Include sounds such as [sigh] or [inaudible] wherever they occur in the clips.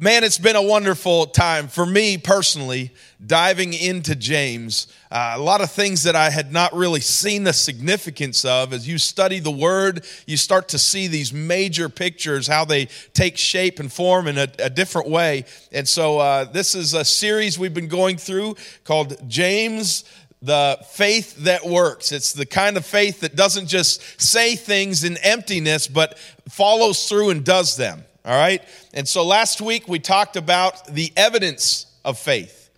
Man, it's been a wonderful time for me personally diving into James. Uh, a lot of things that I had not really seen the significance of. As you study the word, you start to see these major pictures, how they take shape and form in a, a different way. And so, uh, this is a series we've been going through called James the faith that works. It's the kind of faith that doesn't just say things in emptiness, but follows through and does them. All right? And so last week we talked about the evidence of faith.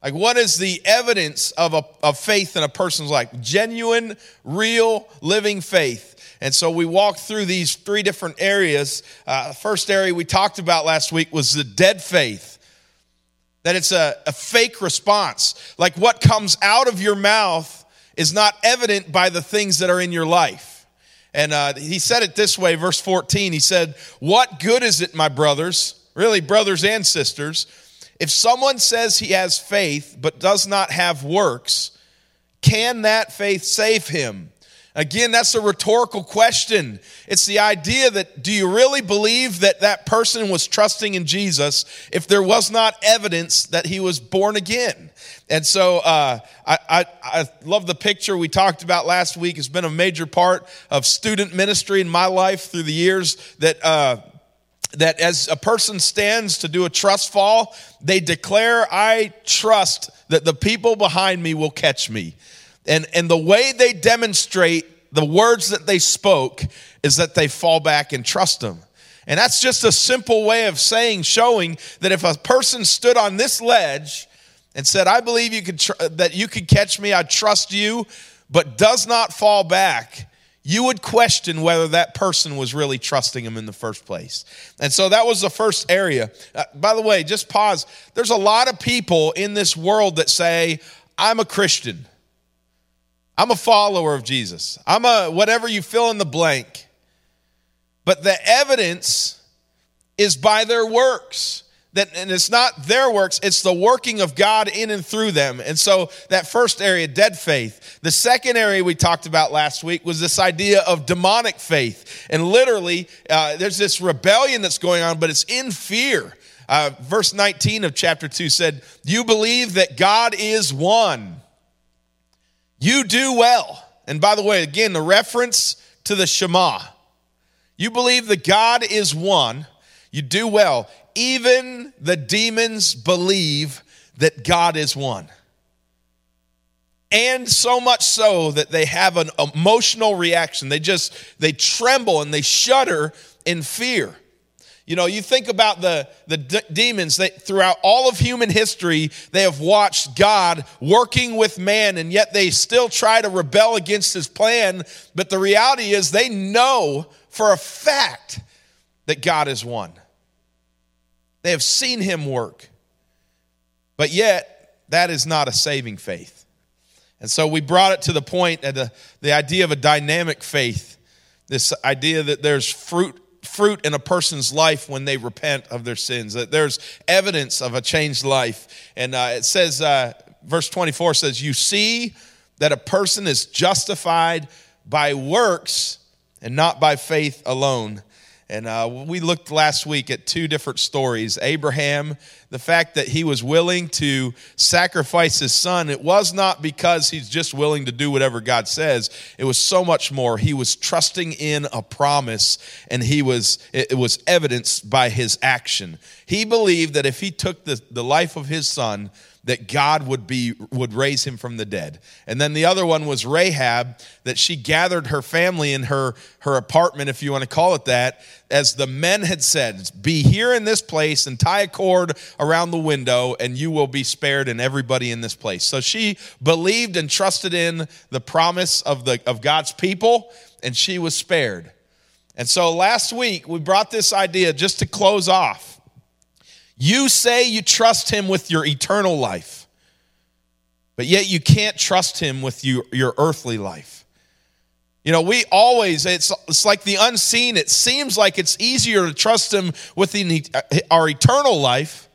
Like, what is the evidence of, a, of faith in a person's life? Genuine, real, living faith. And so we walked through these three different areas. Uh, first area we talked about last week was the dead faith. That it's a, a fake response. Like what comes out of your mouth is not evident by the things that are in your life. And uh, he said it this way, verse 14. He said, What good is it, my brothers, really brothers and sisters, if someone says he has faith but does not have works, can that faith save him? Again, that's a rhetorical question. It's the idea that do you really believe that that person was trusting in Jesus if there was not evidence that he was born again? And so uh, I, I, I, love the picture we talked about last week. It's been a major part of student ministry in my life through the years that. Uh, that as a person stands to do a trust fall, they declare, I trust that the people behind me will catch me. And, and the way they demonstrate the words that they spoke is that they fall back and trust them. And that's just a simple way of saying, showing that if a person stood on this ledge and said, I believe you could tr- that you could catch me, I trust you, but does not fall back, you would question whether that person was really trusting him in the first place. And so that was the first area. Uh, by the way, just pause. There's a lot of people in this world that say, I'm a Christian. I'm a follower of Jesus. I'm a whatever you fill in the blank. But the evidence is by their works. That, and it's not their works, it's the working of God in and through them. And so that first area, dead faith. The second area we talked about last week was this idea of demonic faith. And literally, uh, there's this rebellion that's going on, but it's in fear. Uh, verse 19 of chapter 2 said, You believe that God is one. You do well. And by the way, again, the reference to the Shema. You believe that God is one. You do well. Even the demons believe that God is one. And so much so that they have an emotional reaction. They just, they tremble and they shudder in fear. You know, you think about the, the d- demons that throughout all of human history, they have watched God working with man, and yet they still try to rebel against his plan. But the reality is, they know for a fact that God is one. They have seen him work. But yet, that is not a saving faith. And so we brought it to the point of the, the idea of a dynamic faith, this idea that there's fruit fruit in a person's life when they repent of their sins, that there's evidence of a changed life. And uh, it says, uh, verse 24 says, You see that a person is justified by works and not by faith alone. And uh, we looked last week at two different stories. Abraham, the fact that he was willing to sacrifice his son, it was not because he's just willing to do whatever God says. It was so much more. He was trusting in a promise, and he was it was evidenced by his action. He believed that if he took the, the life of his son, that God would be would raise him from the dead. And then the other one was Rahab that she gathered her family in her her apartment if you want to call it that as the men had said be here in this place and tie a cord around the window and you will be spared and everybody in this place. So she believed and trusted in the promise of the of God's people and she was spared. And so last week we brought this idea just to close off you say you trust him with your eternal life, but yet you can't trust him with your, your earthly life. You know, we always, it's, it's like the unseen. It seems like it's easier to trust him with the, our eternal life.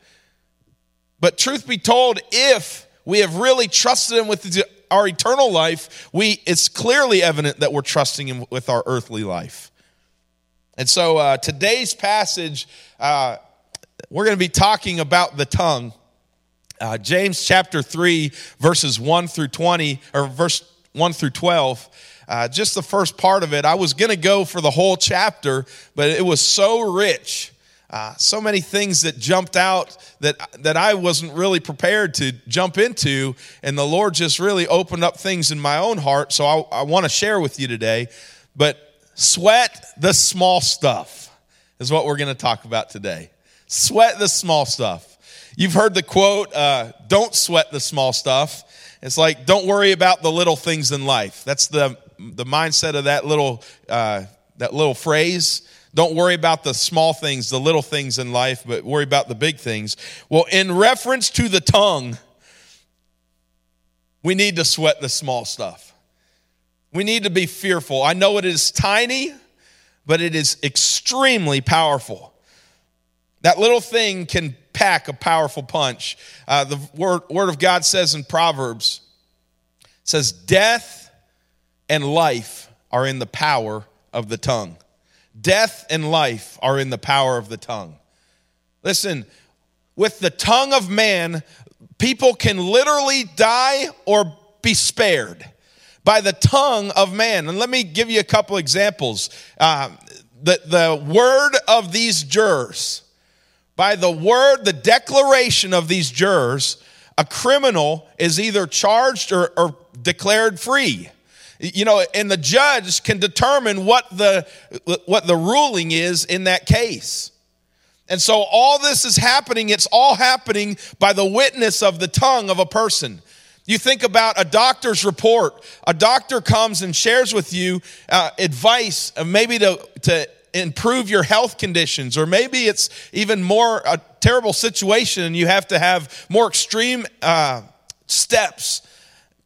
But truth be told, if we have really trusted him with our eternal life, we, it's clearly evident that we're trusting him with our earthly life. And so uh, today's passage, uh, we're going to be talking about the tongue. Uh, James chapter 3, verses 1 through 20, or verse 1 through 12. Uh, just the first part of it. I was going to go for the whole chapter, but it was so rich. Uh, so many things that jumped out that, that I wasn't really prepared to jump into, and the Lord just really opened up things in my own heart. So I, I want to share with you today. But sweat the small stuff is what we're going to talk about today. Sweat the small stuff. You've heard the quote, uh, don't sweat the small stuff. It's like, don't worry about the little things in life. That's the, the mindset of that little, uh, that little phrase. Don't worry about the small things, the little things in life, but worry about the big things. Well, in reference to the tongue, we need to sweat the small stuff. We need to be fearful. I know it is tiny, but it is extremely powerful. That little thing can pack a powerful punch. Uh, the word, word of God says in Proverbs, says, Death and life are in the power of the tongue. Death and life are in the power of the tongue. Listen, with the tongue of man, people can literally die or be spared by the tongue of man. And let me give you a couple examples. Uh, the, the word of these jurors, by the word, the declaration of these jurors, a criminal is either charged or, or declared free. You know, and the judge can determine what the what the ruling is in that case. And so all this is happening, it's all happening by the witness of the tongue of a person. You think about a doctor's report. A doctor comes and shares with you uh, advice, uh, maybe to, to improve your health conditions, or maybe it's even more a terrible situation and you have to have more extreme uh, steps,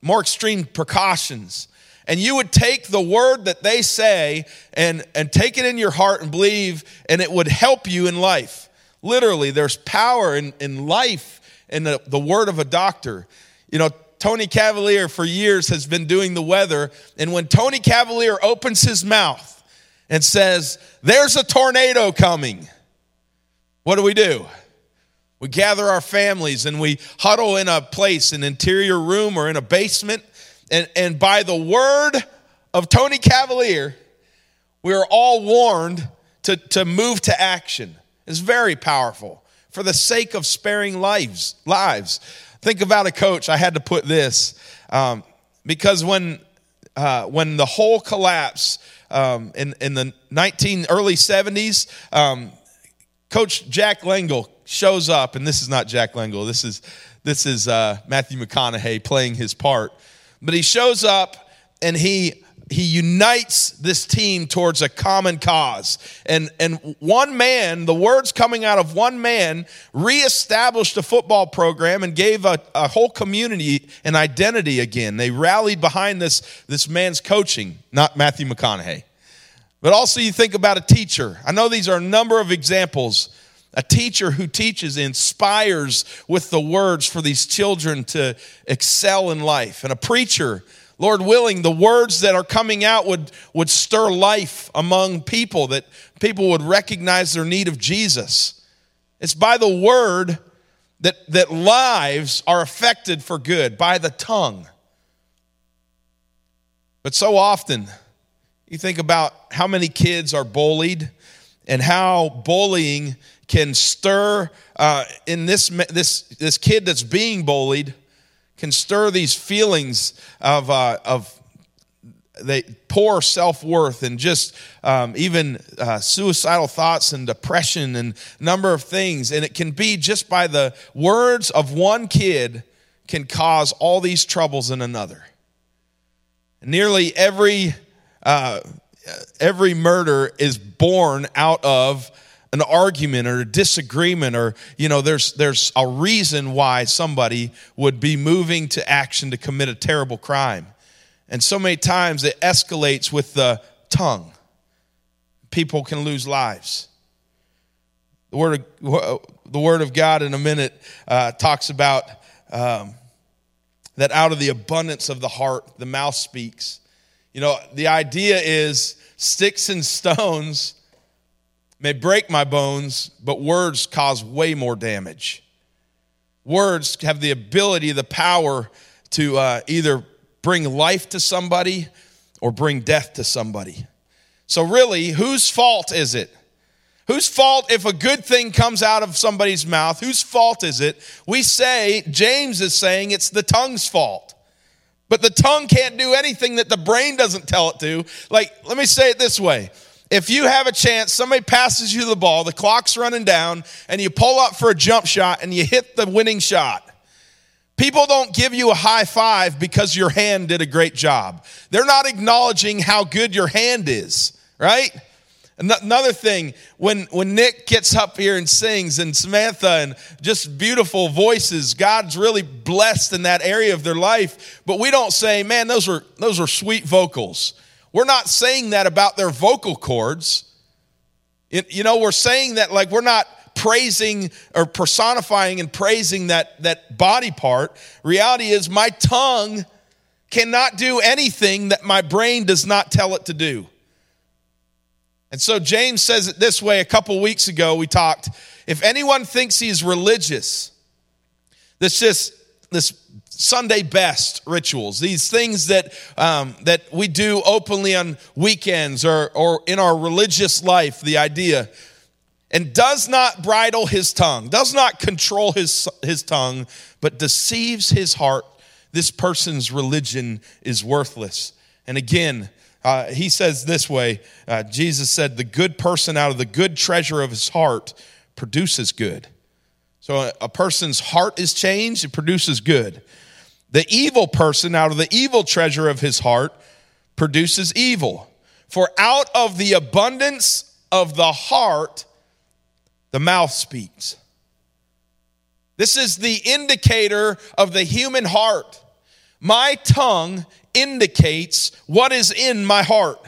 more extreme precautions. And you would take the word that they say and, and take it in your heart and believe, and it would help you in life. Literally, there's power in, in life in the, the word of a doctor. You know, Tony Cavalier for years has been doing the weather, and when Tony Cavalier opens his mouth, and says, There's a tornado coming. What do we do? We gather our families and we huddle in a place, an interior room or in a basement. And, and by the word of Tony Cavalier, we are all warned to, to move to action. It's very powerful for the sake of sparing lives. Lives. Think about a coach. I had to put this um, because when uh, when the whole collapse um, in, in the 19 early 70s, um, Coach Jack Lengyel shows up, and this is not Jack Lengyel. This is this is uh, Matthew McConaughey playing his part, but he shows up and he he unites this team towards a common cause. And, and one man, the words coming out of one man, reestablished a football program and gave a, a whole community an identity again. They rallied behind this, this man's coaching, not Matthew McConaughey. But also, you think about a teacher. I know these are a number of examples. A teacher who teaches inspires with the words for these children to excel in life. And a preacher Lord willing, the words that are coming out would, would stir life among people, that people would recognize their need of Jesus. It's by the word that, that lives are affected for good, by the tongue. But so often, you think about how many kids are bullied and how bullying can stir uh, in this, this, this kid that's being bullied can stir these feelings of, uh, of they poor self-worth and just um, even uh, suicidal thoughts and depression and number of things. And it can be just by the words of one kid can cause all these troubles in another. Nearly every uh, every murder is born out of an argument or a disagreement or you know there's there's a reason why somebody would be moving to action to commit a terrible crime. And so many times it escalates with the tongue. People can lose lives. The word of, the word of god in a minute uh, talks about um, that out of the abundance of the heart the mouth speaks. You know the idea is sticks and stones may break my bones, but words cause way more damage. Words have the ability, the power to uh, either bring life to somebody or bring death to somebody. So, really, whose fault is it? Whose fault if a good thing comes out of somebody's mouth? Whose fault is it? We say, James is saying it's the tongue's fault. But the tongue can't do anything that the brain doesn't tell it to. Like, let me say it this way. If you have a chance, somebody passes you the ball, the clock's running down, and you pull up for a jump shot and you hit the winning shot. People don't give you a high five because your hand did a great job. They're not acknowledging how good your hand is, right? Another thing, when, when Nick gets up here and sings, and Samantha, and just beautiful voices, God's really blessed in that area of their life. But we don't say, man, those are, those are sweet vocals. We're not saying that about their vocal cords. It, you know, we're saying that like we're not praising or personifying and praising that, that body part. Reality is, my tongue cannot do anything that my brain does not tell it to do. And so James says it this way a couple weeks ago, we talked. If anyone thinks he's religious, this just this Sunday best rituals, these things that um, that we do openly on weekends or or in our religious life, the idea, and does not bridle his tongue, does not control his his tongue, but deceives his heart. This person's religion is worthless. And again, uh, he says this way uh, Jesus said, The good person out of the good treasure of his heart produces good. So a, a person's heart is changed, it produces good. The evil person out of the evil treasure of his heart produces evil. For out of the abundance of the heart, the mouth speaks. This is the indicator of the human heart. My tongue indicates what is in my heart.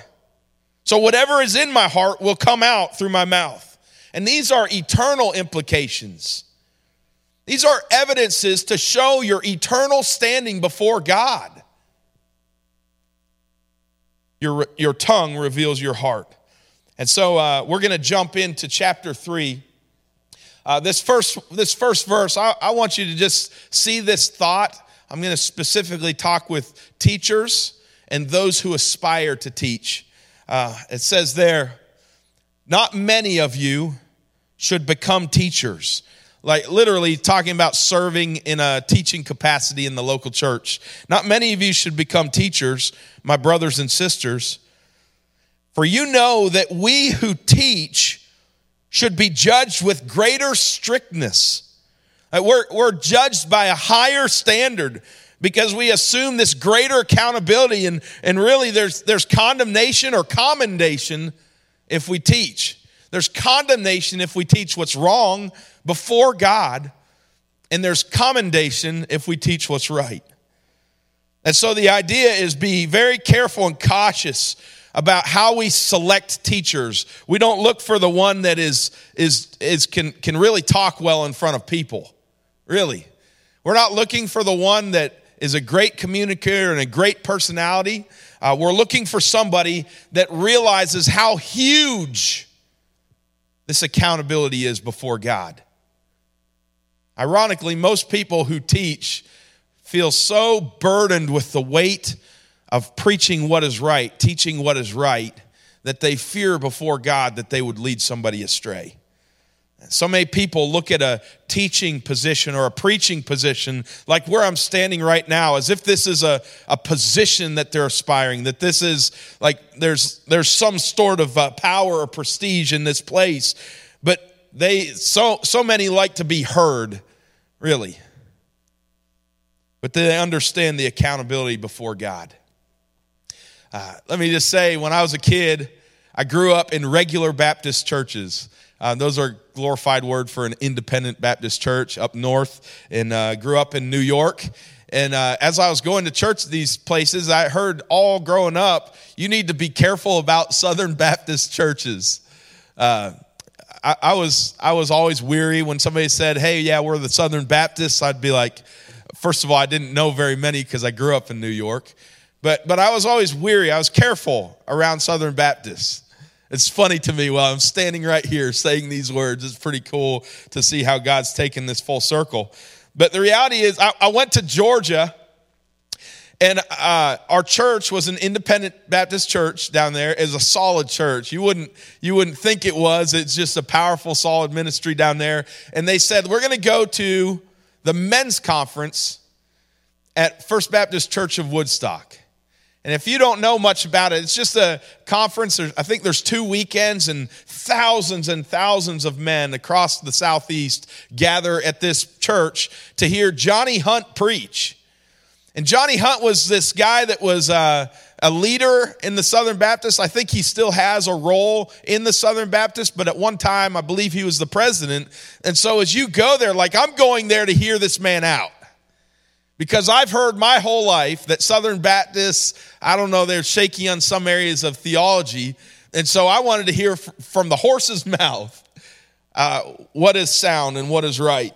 So, whatever is in my heart will come out through my mouth. And these are eternal implications. These are evidences to show your eternal standing before God. Your, your tongue reveals your heart. And so uh, we're going to jump into chapter 3. Uh, this, first, this first verse, I, I want you to just see this thought I'm going to specifically talk with teachers and those who aspire to teach. Uh, it says there, not many of you should become teachers. Like literally talking about serving in a teaching capacity in the local church. Not many of you should become teachers, my brothers and sisters. For you know that we who teach should be judged with greater strictness we're, we're judged by a higher standard because we assume this greater accountability, and, and really there's, there's condemnation or commendation if we teach. There's condemnation if we teach what's wrong before God, and there's commendation if we teach what's right. And so the idea is be very careful and cautious about how we select teachers. We don't look for the one that is, is, is can, can really talk well in front of people. Really. We're not looking for the one that is a great communicator and a great personality. Uh, we're looking for somebody that realizes how huge this accountability is before God. Ironically, most people who teach feel so burdened with the weight of preaching what is right, teaching what is right, that they fear before God that they would lead somebody astray. So many people look at a teaching position or a preaching position like where I'm standing right now as if this is a, a position that they're aspiring, that this is like there's, there's some sort of uh, power or prestige in this place. But they, so, so many like to be heard, really. But they understand the accountability before God. Uh, let me just say, when I was a kid, I grew up in regular Baptist churches. Uh, those are glorified word for an independent Baptist church up north, and uh, grew up in New York. And uh, as I was going to church these places, I heard all growing up, you need to be careful about Southern [laughs] Baptist churches. Uh, I, I, was I was always weary when somebody said, "Hey, yeah, we're the Southern Baptists." I'd be like, first of all, I didn't know very many because I grew up in New York, but but I was always weary. I was careful around Southern Baptists. It's funny to me while I'm standing right here saying these words. It's pretty cool to see how God's taken this full circle. But the reality is, I, I went to Georgia, and uh, our church was an independent Baptist church down there. Is a solid church. You wouldn't you wouldn't think it was. It's just a powerful, solid ministry down there. And they said we're going to go to the men's conference at First Baptist Church of Woodstock. And if you don't know much about it, it's just a conference. I think there's two weekends, and thousands and thousands of men across the Southeast gather at this church to hear Johnny Hunt preach. And Johnny Hunt was this guy that was uh, a leader in the Southern Baptist. I think he still has a role in the Southern Baptist, but at one time, I believe he was the president. And so as you go there, like, I'm going there to hear this man out. Because I've heard my whole life that Southern Baptists, I don't know, they're shaky on some areas of theology. And so I wanted to hear from the horse's [laughs] mouth uh, what is sound and what is right.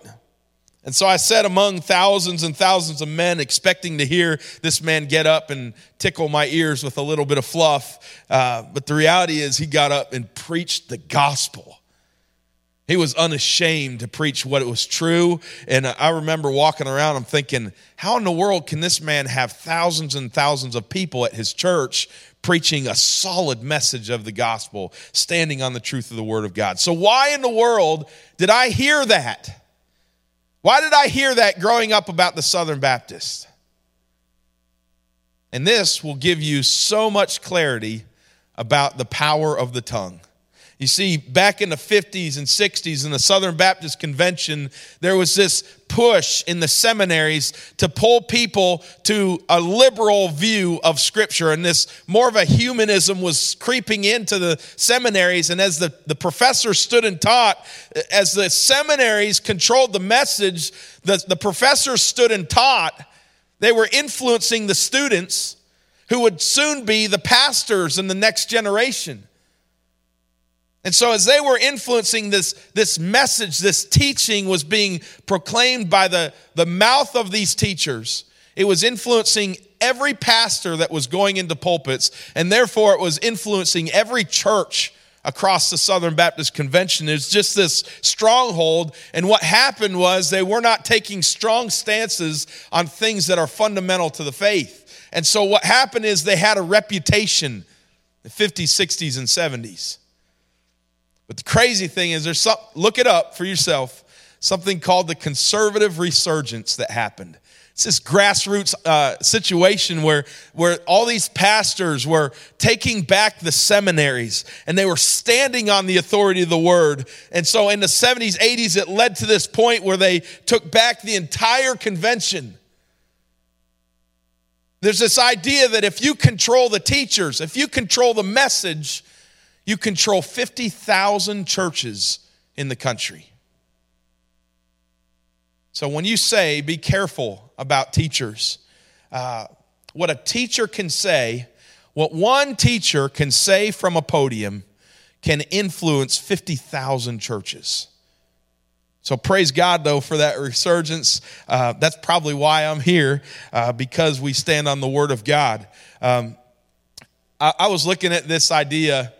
And so I sat among thousands and thousands of men, expecting to hear this man get up and tickle my ears with a little bit of fluff. Uh, but the reality is, he got up and preached the gospel. He was unashamed to preach what it was true. And I remember walking around, I'm thinking, how in the world can this man have thousands and thousands of people at his church preaching a solid message of the gospel, standing on the truth of the word of God? So, why in the world did I hear that? Why did I hear that growing up about the Southern Baptist? And this will give you so much clarity about the power of the tongue. You see, back in the 50s and 60s in the Southern Baptist Convention, there was this push in the seminaries to pull people to a liberal view of Scripture. And this more of a humanism was creeping into the seminaries. And as the, the professors stood and taught, as the seminaries controlled the message, the, the professors stood and taught, they were influencing the students who would soon be the pastors in the next generation. And so, as they were influencing this, this message, this teaching was being proclaimed by the, the mouth of these teachers. It was influencing every pastor that was going into pulpits, and therefore it was influencing every church across the Southern Baptist Convention. It's just this stronghold. And what happened was they were not taking strong stances on things that are fundamental to the faith. And so, what happened is they had a reputation the 50s, 60s, and 70s. But the crazy thing is, there's some, look it up for yourself, something called the conservative resurgence that happened. It's this grassroots uh, situation where, where all these pastors were taking back the seminaries and they were standing on the authority of the word. And so in the 70s, 80s, it led to this point where they took back the entire convention. There's this idea that if you control the teachers, if you control the message, you control 50,000 churches in the country. So when you say be careful about teachers, uh, what a teacher can say, what one teacher can say from a podium can influence 50,000 churches. So praise God, though, for that resurgence. Uh, that's probably why I'm here, uh, because we stand on the Word of God. Um, I, I was looking at this idea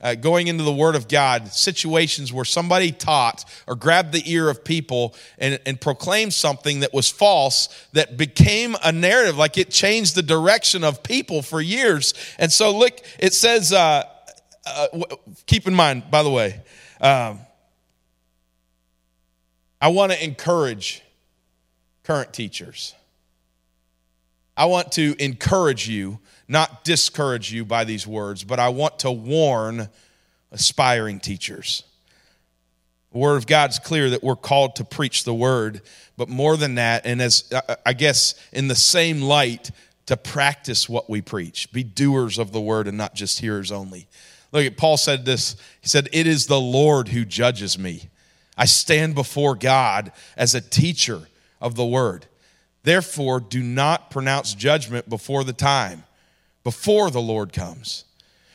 uh, going into the Word of God, situations where somebody taught or grabbed the ear of people and, and proclaimed something that was false that became a narrative, like it changed the direction of people for years. And so, look, it says, uh, uh, keep in mind, by the way, um, I want to encourage current teachers. I want to encourage you not discourage you by these words, but I want to warn aspiring teachers. The Word of God's clear that we're called to preach the Word, but more than that, and as I guess in the same light, to practice what we preach. Be doers of the Word and not just hearers only. Look at Paul said this. He said, It is the Lord who judges me. I stand before God as a teacher of the Word. Therefore, do not pronounce judgment before the time before the Lord comes,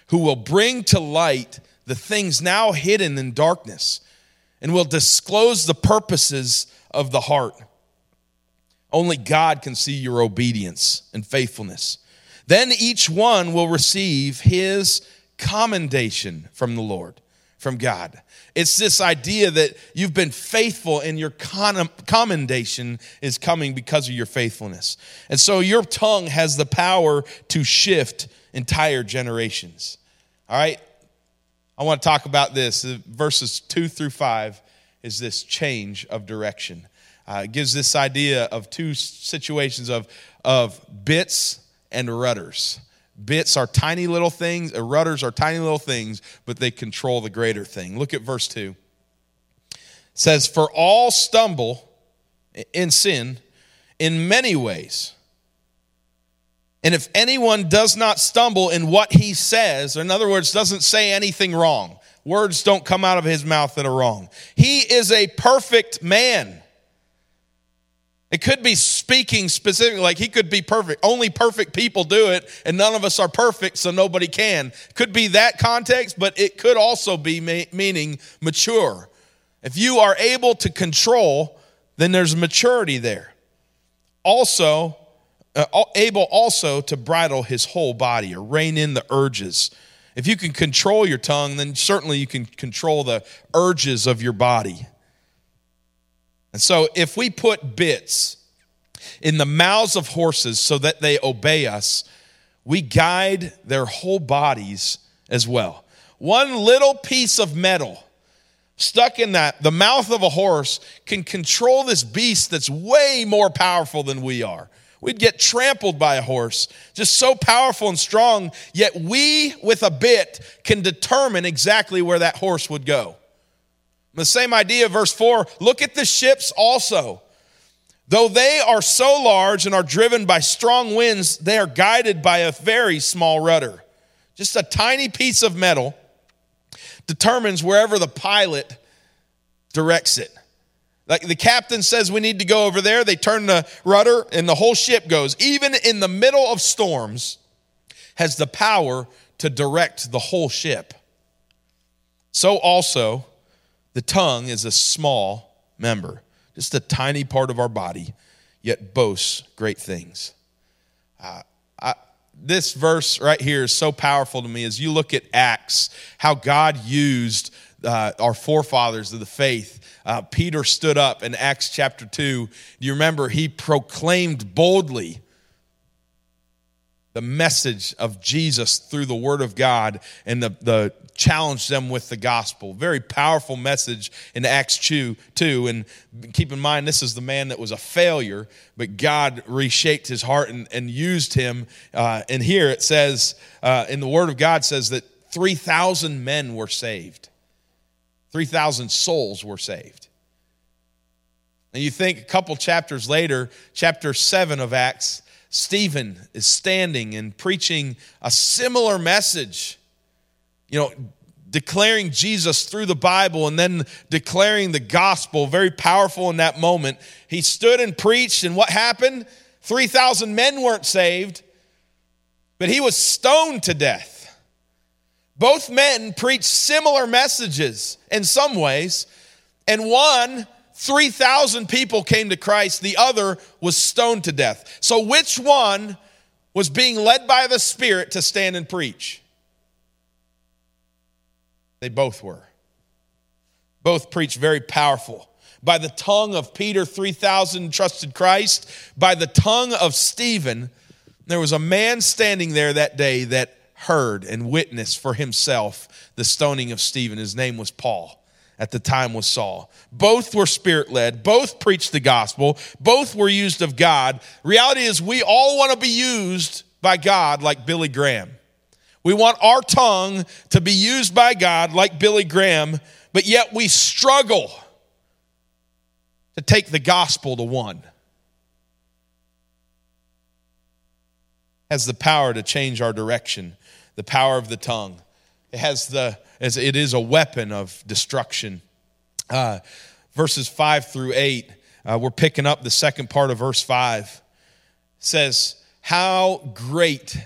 who will bring to light the things now hidden in darkness and will disclose the purposes of the heart. Only God can see your obedience and faithfulness. Then each one will receive his commendation from the Lord, from God. It's this idea that you've been faithful and your commendation is coming because of your faithfulness. And so your tongue has the power to shift entire generations. All right? I want to talk about this. Verses 2 through 5 is this change of direction. Uh, it gives this idea of two situations of, of bits and rudders. Bits are tiny little things, uh, rudders are tiny little things, but they control the greater thing. Look at verse 2. It says, For all stumble in sin in many ways. And if anyone does not stumble in what he says, or in other words, doesn't say anything wrong, words don't come out of his mouth that are wrong, he is a perfect man. It could be speaking specifically, like he could be perfect. Only perfect people do it, and none of us are perfect, so nobody can. Could be that context, but it could also be meaning mature. If you are able to control, then there's maturity there. Also, uh, able also to bridle his whole body or rein in the urges. If you can control your tongue, then certainly you can control the urges of your body. And so, if we put bits in the mouths of horses so that they obey us, we guide their whole bodies as well. One little piece of metal stuck in that the mouth of a horse can control this beast that's way more powerful than we are We'd get trampled by a horse, just so powerful and strong, yet we, with a bit, can determine exactly where that horse would go. The same idea, verse 4 look at the ships also. Though they are so large and are driven by strong winds, they are guided by a very small rudder. Just a tiny piece of metal determines wherever the pilot directs it. Like the captain says we need to go over there, they turn the rudder and the whole ship goes. Even in the middle of storms, has the power to direct the whole ship. So also, the tongue is a small member, just a tiny part of our body, yet boasts great things. Uh, I, this verse right here is so powerful to me as you look at Acts, how God used uh, our forefathers of the faith uh, Peter stood up in Acts chapter 2. Do you remember? He proclaimed boldly the message of Jesus through the Word of God and the, the challenged them with the gospel. Very powerful message in Acts 2, 2. And keep in mind, this is the man that was a failure, but God reshaped his heart and, and used him. Uh, and here it says, uh, in the Word of God says that 3,000 men were saved. 3,000 souls were saved. And you think a couple chapters later, chapter 7 of Acts, Stephen is standing and preaching a similar message. You know, declaring Jesus through the Bible and then declaring the gospel, very powerful in that moment. He stood and preached, and what happened? 3,000 men weren't saved, but he was stoned to death. Both men preached similar messages in some ways, and one, 3,000 people came to Christ, the other was stoned to death. So, which one was being led by the Spirit to stand and preach? They both were. Both preached very powerful. By the tongue of Peter, 3,000 trusted Christ. By the tongue of Stephen, there was a man standing there that day that heard and witnessed for himself the stoning of Stephen. His name was Paul. At the time was Saul. Both were spirit led. Both preached the gospel. Both were used of God. Reality is, we all want to be used by God like Billy Graham. We want our tongue to be used by God like Billy Graham, but yet we struggle to take the gospel to one. Has the power to change our direction the power of the tongue. It has the, as it is a weapon of destruction. Uh, verses 5 through 8, uh, we're picking up the second part of verse 5. says, How great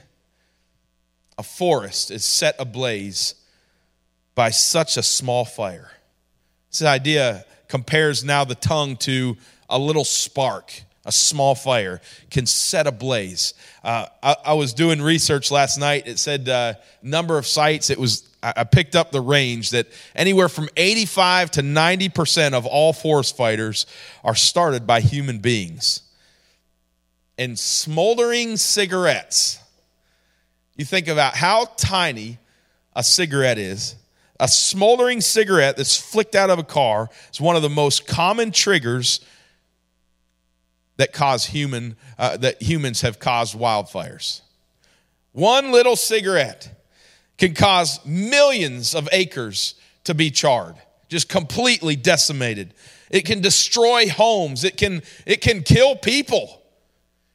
a forest is set ablaze by such a small fire. This idea compares now the tongue to a little spark, a small fire can set ablaze. Uh, I, I, was doing research last night. It said uh, number of sites. It was I picked up the range that anywhere from 85 to 90 percent of all forest fires are started by human beings. And smoldering cigarettes. You think about how tiny a cigarette is. A smoldering cigarette that's flicked out of a car is one of the most common triggers that cause human uh, that humans have caused wildfires. One little cigarette can cause millions of acres to be charred, just completely decimated. It can destroy homes. It can it can kill people.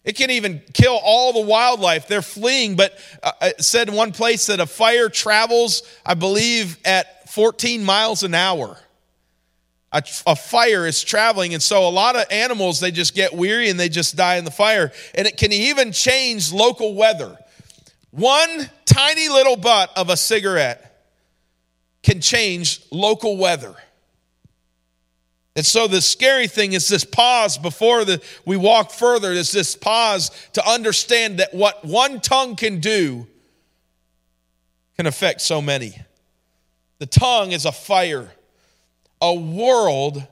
It can even kill all the wildlife. They're fleeing, but uh, it said in one place that a fire travels, I believe, at 14 miles an hour. A, a, fire is traveling and so a lot of animals they just get weary and they just die in the fire. And it can even change local weather. One tiny little butt of a cigarette can change local weather and so the scary thing is this pause before the, we walk further is this pause to understand that what one tongue can do can affect so many. The tongue is a fire a world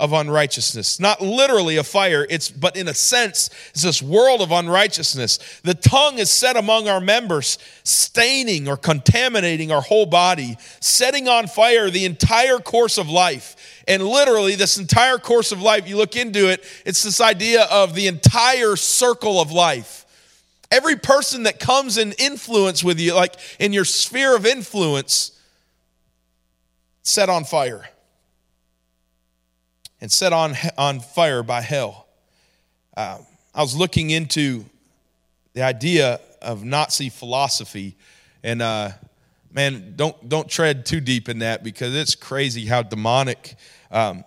of unrighteousness. Not literally a fire, it's but in a sense, it's this world of unrighteousness. The tongue is set among our members, staining or contaminating our whole body, setting on fire the entire course of life. And literally, this entire course of life, you look into it, it's this idea of the entire circle of life. Every person that comes in influence with you, like in your sphere of influence, set on fire and set on, on fire by hell. Uh, I was looking into the idea of Nazi philosophy, and uh, man, don't don't tread too deep in that because it's crazy how demonic, um,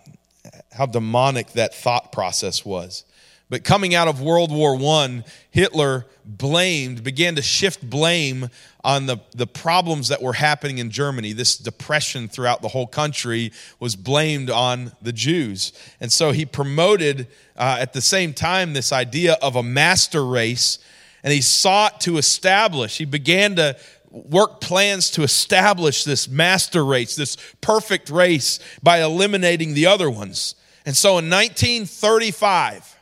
how demonic that thought process was. But coming out of World War I, Hitler blamed, began to shift blame on the, the problems that were happening in Germany. This depression throughout the whole country was blamed on the Jews. And so he promoted uh, at the same time this idea of a master race, and he sought to establish, he began to work plans to establish this master race, this perfect race, by eliminating the other ones. And so in 1935,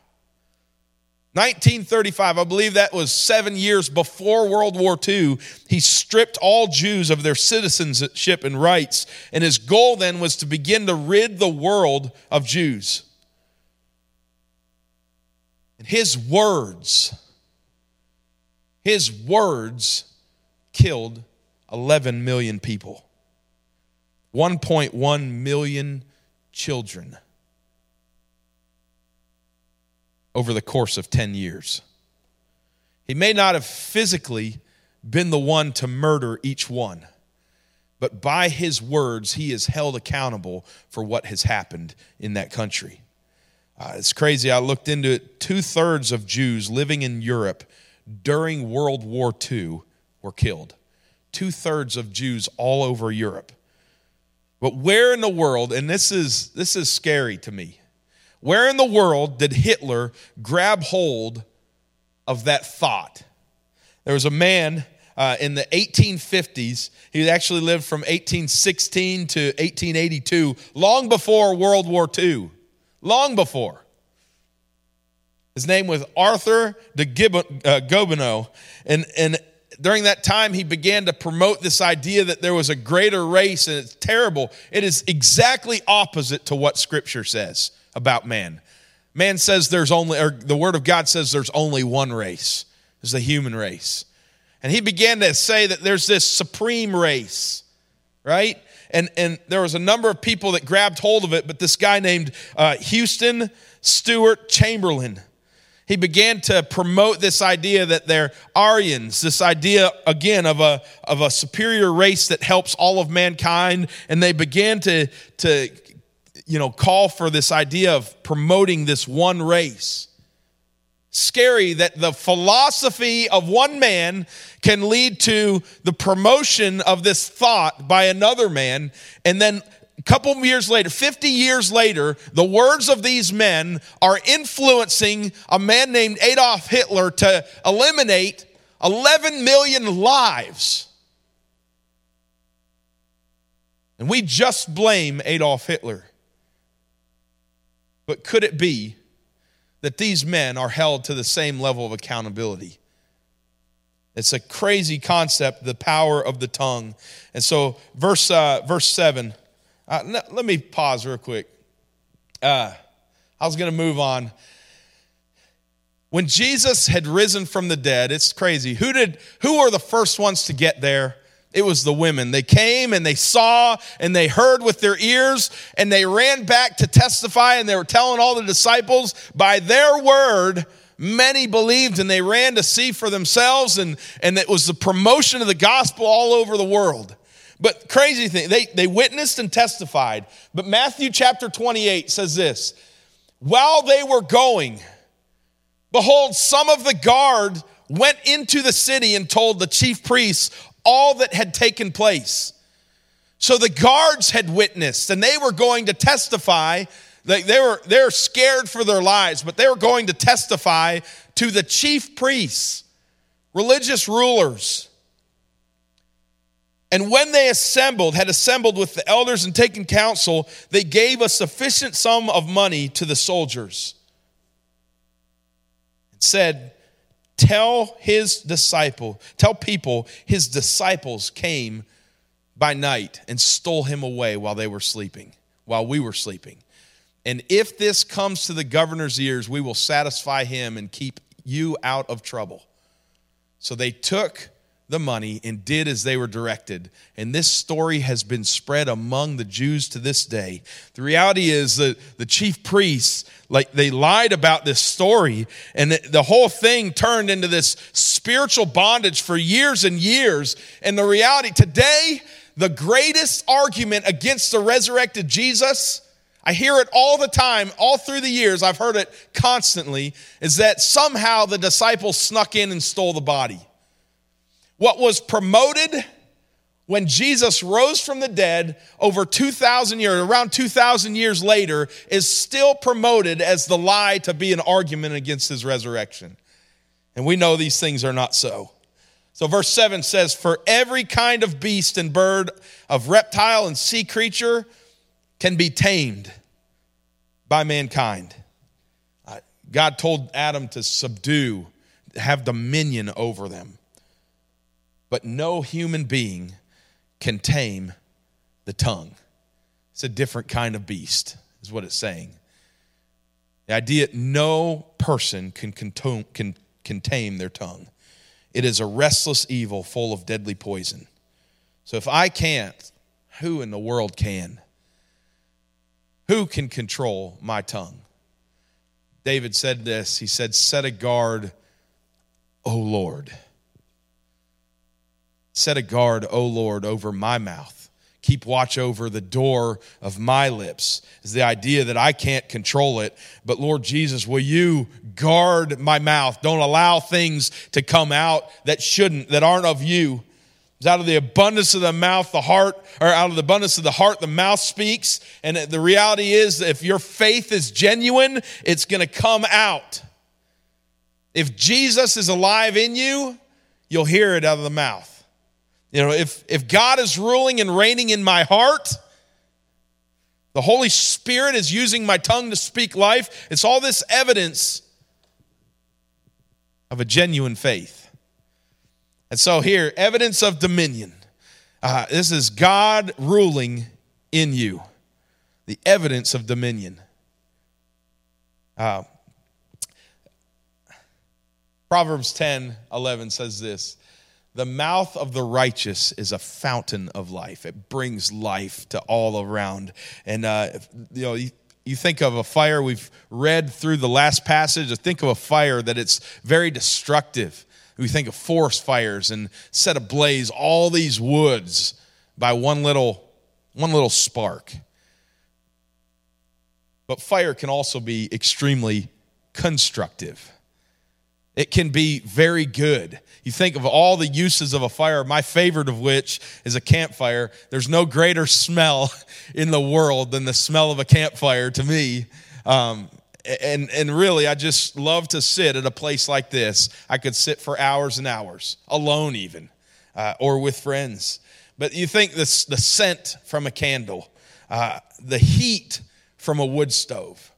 1935, I believe that was seven years before World War II, he stripped all Jews of their citizenship and rights. And his goal then was to begin to rid the world of Jews. And his words, his words killed 11 million people, 1.1 million children over the course of 10 years. He may not have physically been the one to murder each one, but by his words, he is held accountable for what has happened in that country. Uh, it's crazy. I looked into it. Two thirds of Jews living in Europe during World War II were killed. Two thirds of Jews all over Europe. But where in the world, and this is, this is scary to me, where in the world did Hitler grab hold of that thought? There was a man uh, in the 1850s. He actually lived from 1816 to 1882, long before World War II. Long before. His name was Arthur de uh, Gobineau. And, and during that time, he began to promote this idea that there was a greater race, and it's terrible. It is exactly opposite to what Scripture says about man. Man says there's only, or the Word of God says there's only one race, is the human race. And he began to say that there's this supreme race, right? And, and there was a number of people that grabbed hold of it, but this guy named uh, Houston Stewart Chamberlain, he began to promote this idea that they're Aryans, this idea again of a, of a superior race that helps all of mankind. And they began to, to you know, call for this idea of promoting this one race. Scary that the philosophy of one man can lead to the promotion of this thought by another man, and then a couple years later, 50 years later, the words of these men are influencing a man named Adolf Hitler to eliminate 11 million lives. And we just blame Adolf Hitler. But could it be that these men are held to the same level of accountability? It's a crazy concept, the power of the tongue. And so, verse, uh, verse 7, uh, let me pause real quick. Uh, I was going to move on. When Jesus had risen from the dead, it's crazy. Who did who were the first ones to get there? It was the women. They came and they saw and they heard with their ears and they ran back to testify and they were telling all the disciples by their word many believed and they ran to see for themselves and and it was the promotion of the gospel all over the world. But crazy thing, they they witnessed and testified. But Matthew chapter 28 says this, while they were going Behold, some of the guard went into the city and told the chief priests all that had taken place. So the guards had witnessed and they were going to testify. They, they were they're scared for their lives, but they were going to testify to the chief priests, religious rulers. And when they assembled, had assembled with the elders and taken counsel, they gave a sufficient sum of money to the soldiers and said, Tell his disciple, tell people his disciples came by night and stole him away while they were sleeping, while we were sleeping. And if this comes to the governor's ears, we will satisfy him and keep you out of trouble. So they took the money and did as they were directed. And this story has been spread among the Jews to this day. The reality is that the chief priests, like they lied about this story, and the whole thing turned into this spiritual bondage for years and years. And the reality today, the greatest argument against the resurrected Jesus. I hear it all the time, all through the years, I've heard it constantly, is that somehow the disciples snuck in and stole the body. What was promoted when Jesus rose from the dead over 2,000 years, around 2,000 years later, is still promoted as the lie to be an argument against his resurrection. And we know these things are not so. So, verse 7 says, For every kind of beast and bird, of reptile and sea creature can be tamed by mankind. God told Adam to subdue, have dominion over them but no human being can tame the tongue. It's a different kind of beast, is what it's saying. The idea no person can, can, can tame their tongue. It is a restless evil full of deadly poison. So if I can't, who in the world can? Who can control my tongue? David said this. He said, Set a guard, O Lord Set a guard, O Lord, over my mouth. Keep watch over the door of my lips. Is the idea that I can't control it, but Lord Jesus, will you guard my mouth? Don't allow things to come out that shouldn't, that aren't of you. It's out of the abundance of the mouth, the heart, or out of the abundance of the heart, the mouth speaks. And the reality is, if your faith is genuine, it's going to come out. If Jesus is alive in you, you'll hear it out of the mouth. You know, if, if God is ruling and reigning in my heart, the Holy Spirit is using my tongue to speak life, it's all this evidence of a genuine faith. And so, here, evidence of dominion. Uh, this is God ruling in you, the evidence of dominion. Uh, Proverbs 10 11 says this the mouth of the righteous is a fountain of life. It brings life to all around. And, uh, you know, you, you think of a fire, we've read through the last passage, think of a fire that it's very destructive. We think of forest fires and set ablaze all these woods by one little, one little spark. But fire can also be extremely constructive. It can be very good. You think of all the uses of a fire, my favorite of which is a campfire. There's no greater smell [laughs] in the world than the smell of a campfire to me. Um, and, and really, I just love to sit at a place like this. I could sit for hours and hours, alone even, uh, or with friends. But you think this, the scent from a candle, uh, the heat from a wood stove,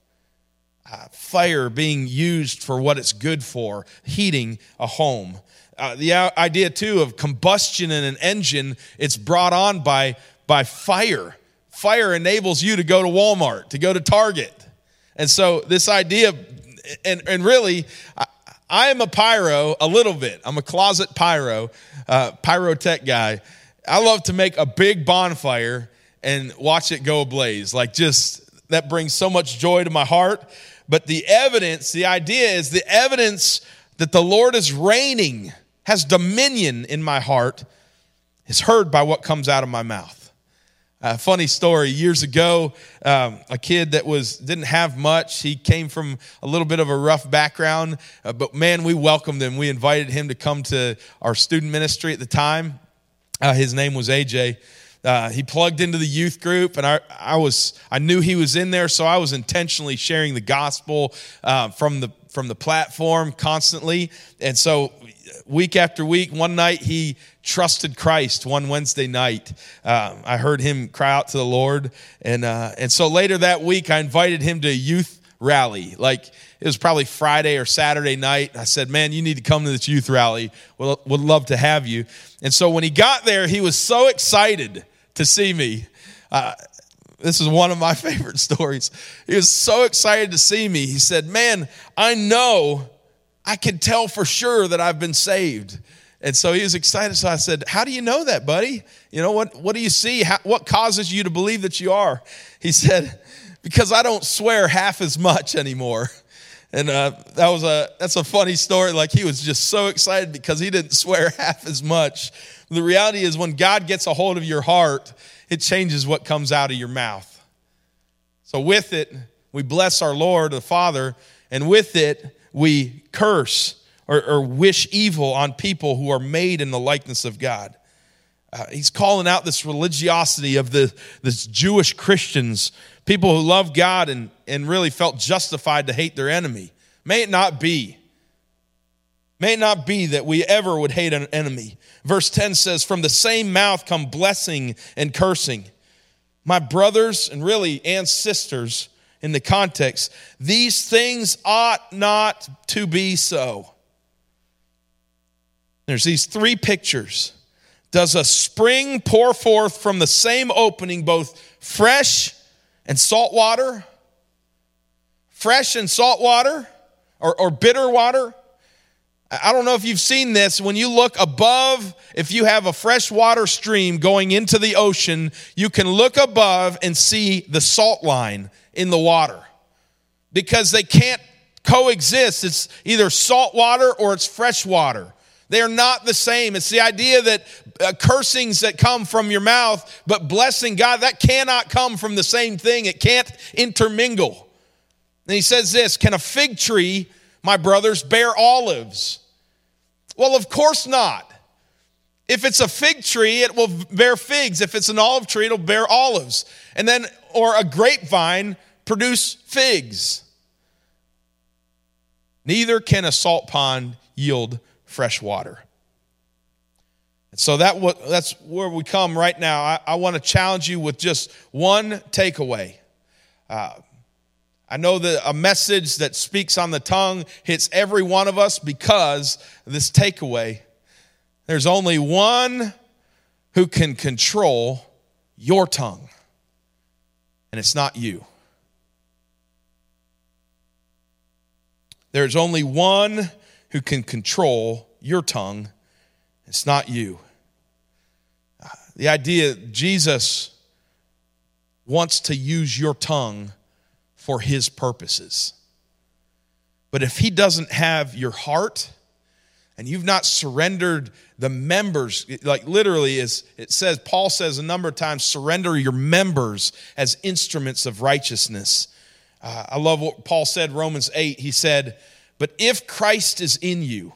uh, fire being used for what it's good for, heating a home. Uh, the idea too of combustion in an engine, it's brought on by, by fire. Fire enables you to go to Walmart, to go to Target. And so this idea, and, and really, I, I am a pyro a little bit. I'm a closet pyro, uh, pyrotech guy. I love to make a big bonfire and watch it go ablaze. Like just that brings so much joy to my heart. But the evidence, the idea is the evidence that the Lord is reigning, has dominion in my heart, is heard by what comes out of my mouth. A funny story. Years ago, um, a kid that was didn't have much. He came from a little bit of a rough background, uh, but man, we welcomed him. We invited him to come to our student ministry at the time. Uh, his name was AJ. Uh, he plugged into the youth group, and I, I was I knew he was in there, so I was intentionally sharing the gospel uh, from the from the platform constantly. And so, week after week, one night he trusted Christ. One Wednesday night, uh, I heard him cry out to the Lord, and uh, and so later that week, I invited him to a youth rally. Like it was probably Friday or Saturday night. I said, Man, you need to come to this youth rally. Well, would love to have you. And so when he got there, he was so excited to see me. Uh, this is one of my [laughs] favorite stories. He was so excited to see me. He said, Man, I know I can tell for sure that I've been saved. And so he was excited. So I said, How do you know that, buddy? You know, what, what do you see? How, what causes you to believe that you are? He [laughs] said, Because I don't swear half as much anymore. And uh, that was a that's a funny story. Like he was just so excited because he didn't swear [laughs] half as much. The reality is, when God gets a hold of your heart, it changes what comes out of your mouth. So, with it, we bless our Lord, the Father, and with it, we curse or, or wish evil on people who are made in the likeness of God. Uh, he's calling out this religiosity of the this Jewish Christians, people who love God and, and really felt justified to hate their enemy. May it not be. May it not be that we ever would hate an enemy. Verse 10 says, From the same mouth come blessing and cursing. My brothers, and really, and sisters, in the context, these things ought not to be so. There's these three pictures. Does a spring pour forth from the same opening both fresh and salt water? Fresh and salt water? Or, or bitter water? I don't know if you've seen this. When you look above, if you have a freshwater stream going into the ocean, you can look above and see the salt line in the water because they can't coexist. It's either salt water or it's fresh water. They are not the same. It's the idea that uh, cursings that come from your mouth, but blessing God, that cannot come from the same thing. It can't intermingle. And he says this Can a fig tree, my brothers, bear olives? Well, of course not. If it's a fig tree, it will bear figs. If it's an olive tree, it'll bear olives. And then, or a grapevine produce figs. Neither can a salt pond yield fresh water. And so that that's where we come right now. I, I want to challenge you with just one takeaway. Uh, I know that a message that speaks on the tongue hits every one of us because this takeaway. There's only one who can control your tongue, and it's not you. There's only one who can control your tongue, it's not you. The idea Jesus wants to use your tongue for his purposes. But if he doesn't have your heart and you've not surrendered the members, like literally, as it says, Paul says a number of times, surrender your members as instruments of righteousness. Uh, I love what Paul said, Romans 8. He said, But if Christ is in you,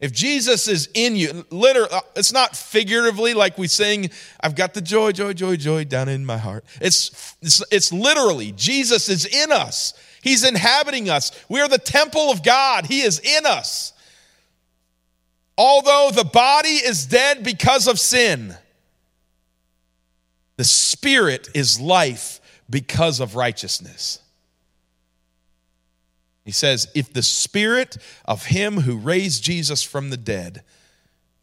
if Jesus is in you, literally, uh, it's not figuratively like we sing, I've got the joy, joy, joy, joy down in my heart. It's, it's, it's literally, Jesus is in us. He's inhabiting us. We are the temple of God. He is in us. Although the body is dead because of sin, the spirit is life because of righteousness. He says, If the spirit of him who raised Jesus from the dead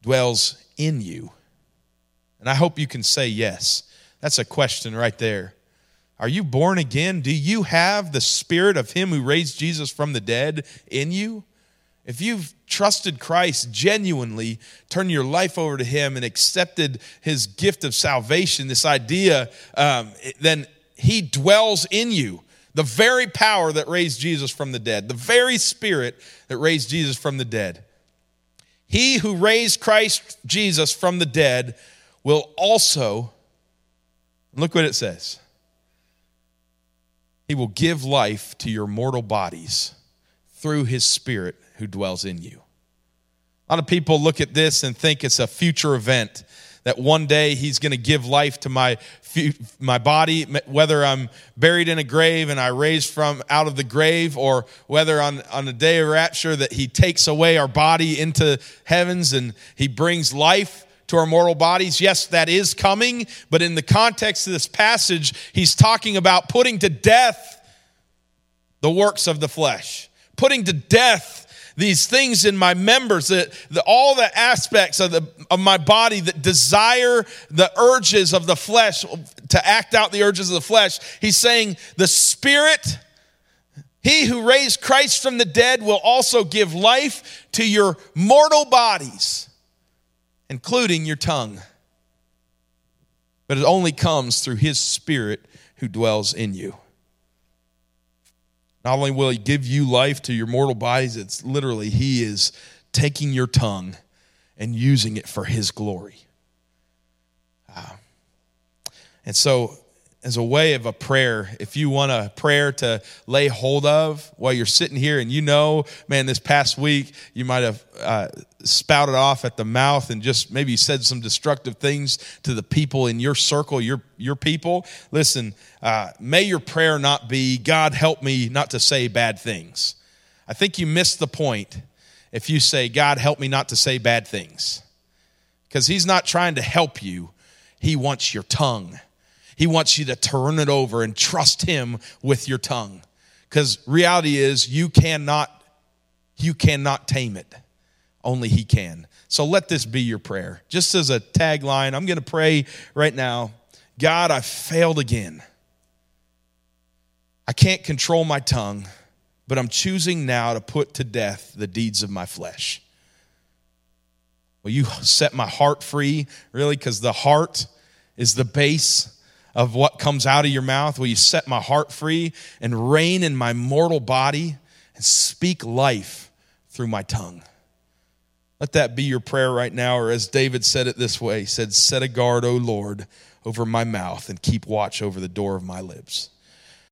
dwells in you, and I hope you can say yes. That's a question right there. Are you born again? Do you have the spirit of him who raised Jesus from the dead in you? If you've trusted Christ genuinely, turned your life over to him and accepted his gift of salvation, this idea, um, then he dwells in you the very power that raised Jesus from the dead, the very spirit that raised Jesus from the dead. He who raised Christ Jesus from the dead will also, look what it says, he will give life to your mortal bodies through his spirit who dwells in you. A lot of people look at this and think it's a future event that one day he's going to give life to my my body whether i'm buried in a grave and i raise from out of the grave or whether on on the day of rapture that he takes away our body into heavens and he brings life to our mortal bodies. Yes that is coming but in the context of this passage he's talking about putting to death the works of the flesh putting to death these things in my members, that the, all the aspects of, the, of my body that desire the urges of the flesh, to act out the urges of the flesh. He's saying, the Spirit, He who raised Christ from the dead, will also give life to your mortal bodies, including your tongue. But it only comes through His Spirit who dwells in you. Not only will he give you life to your mortal bodies, it's literally he is taking your tongue and using it for his glory. Uh, and so, as a way of a prayer, if you want a prayer to lay hold of while you're sitting here and you know, man, this past week you might have uh, spouted off at the mouth and just maybe said some destructive things to the people in your circle, your, your people. Listen, uh, may your prayer not be, God, help me not to say bad things. I think you missed the point if you say, God, help me not to say bad things. Because He's not trying to help you, He wants your tongue. He wants you to turn it over and trust Him with your tongue. Because reality is, you cannot, you cannot tame it. Only He can. So let this be your prayer. Just as a tagline, I'm going to pray right now God, I failed again. I can't control my tongue, but I'm choosing now to put to death the deeds of my flesh. Will you set my heart free, really? Because the heart is the base of what comes out of your mouth. Will you set my heart free and reign in my mortal body and speak life through my tongue? Let that be your prayer right now, or as David said it this way, he said, Set a guard, O Lord, over my mouth and keep watch over the door of my lips.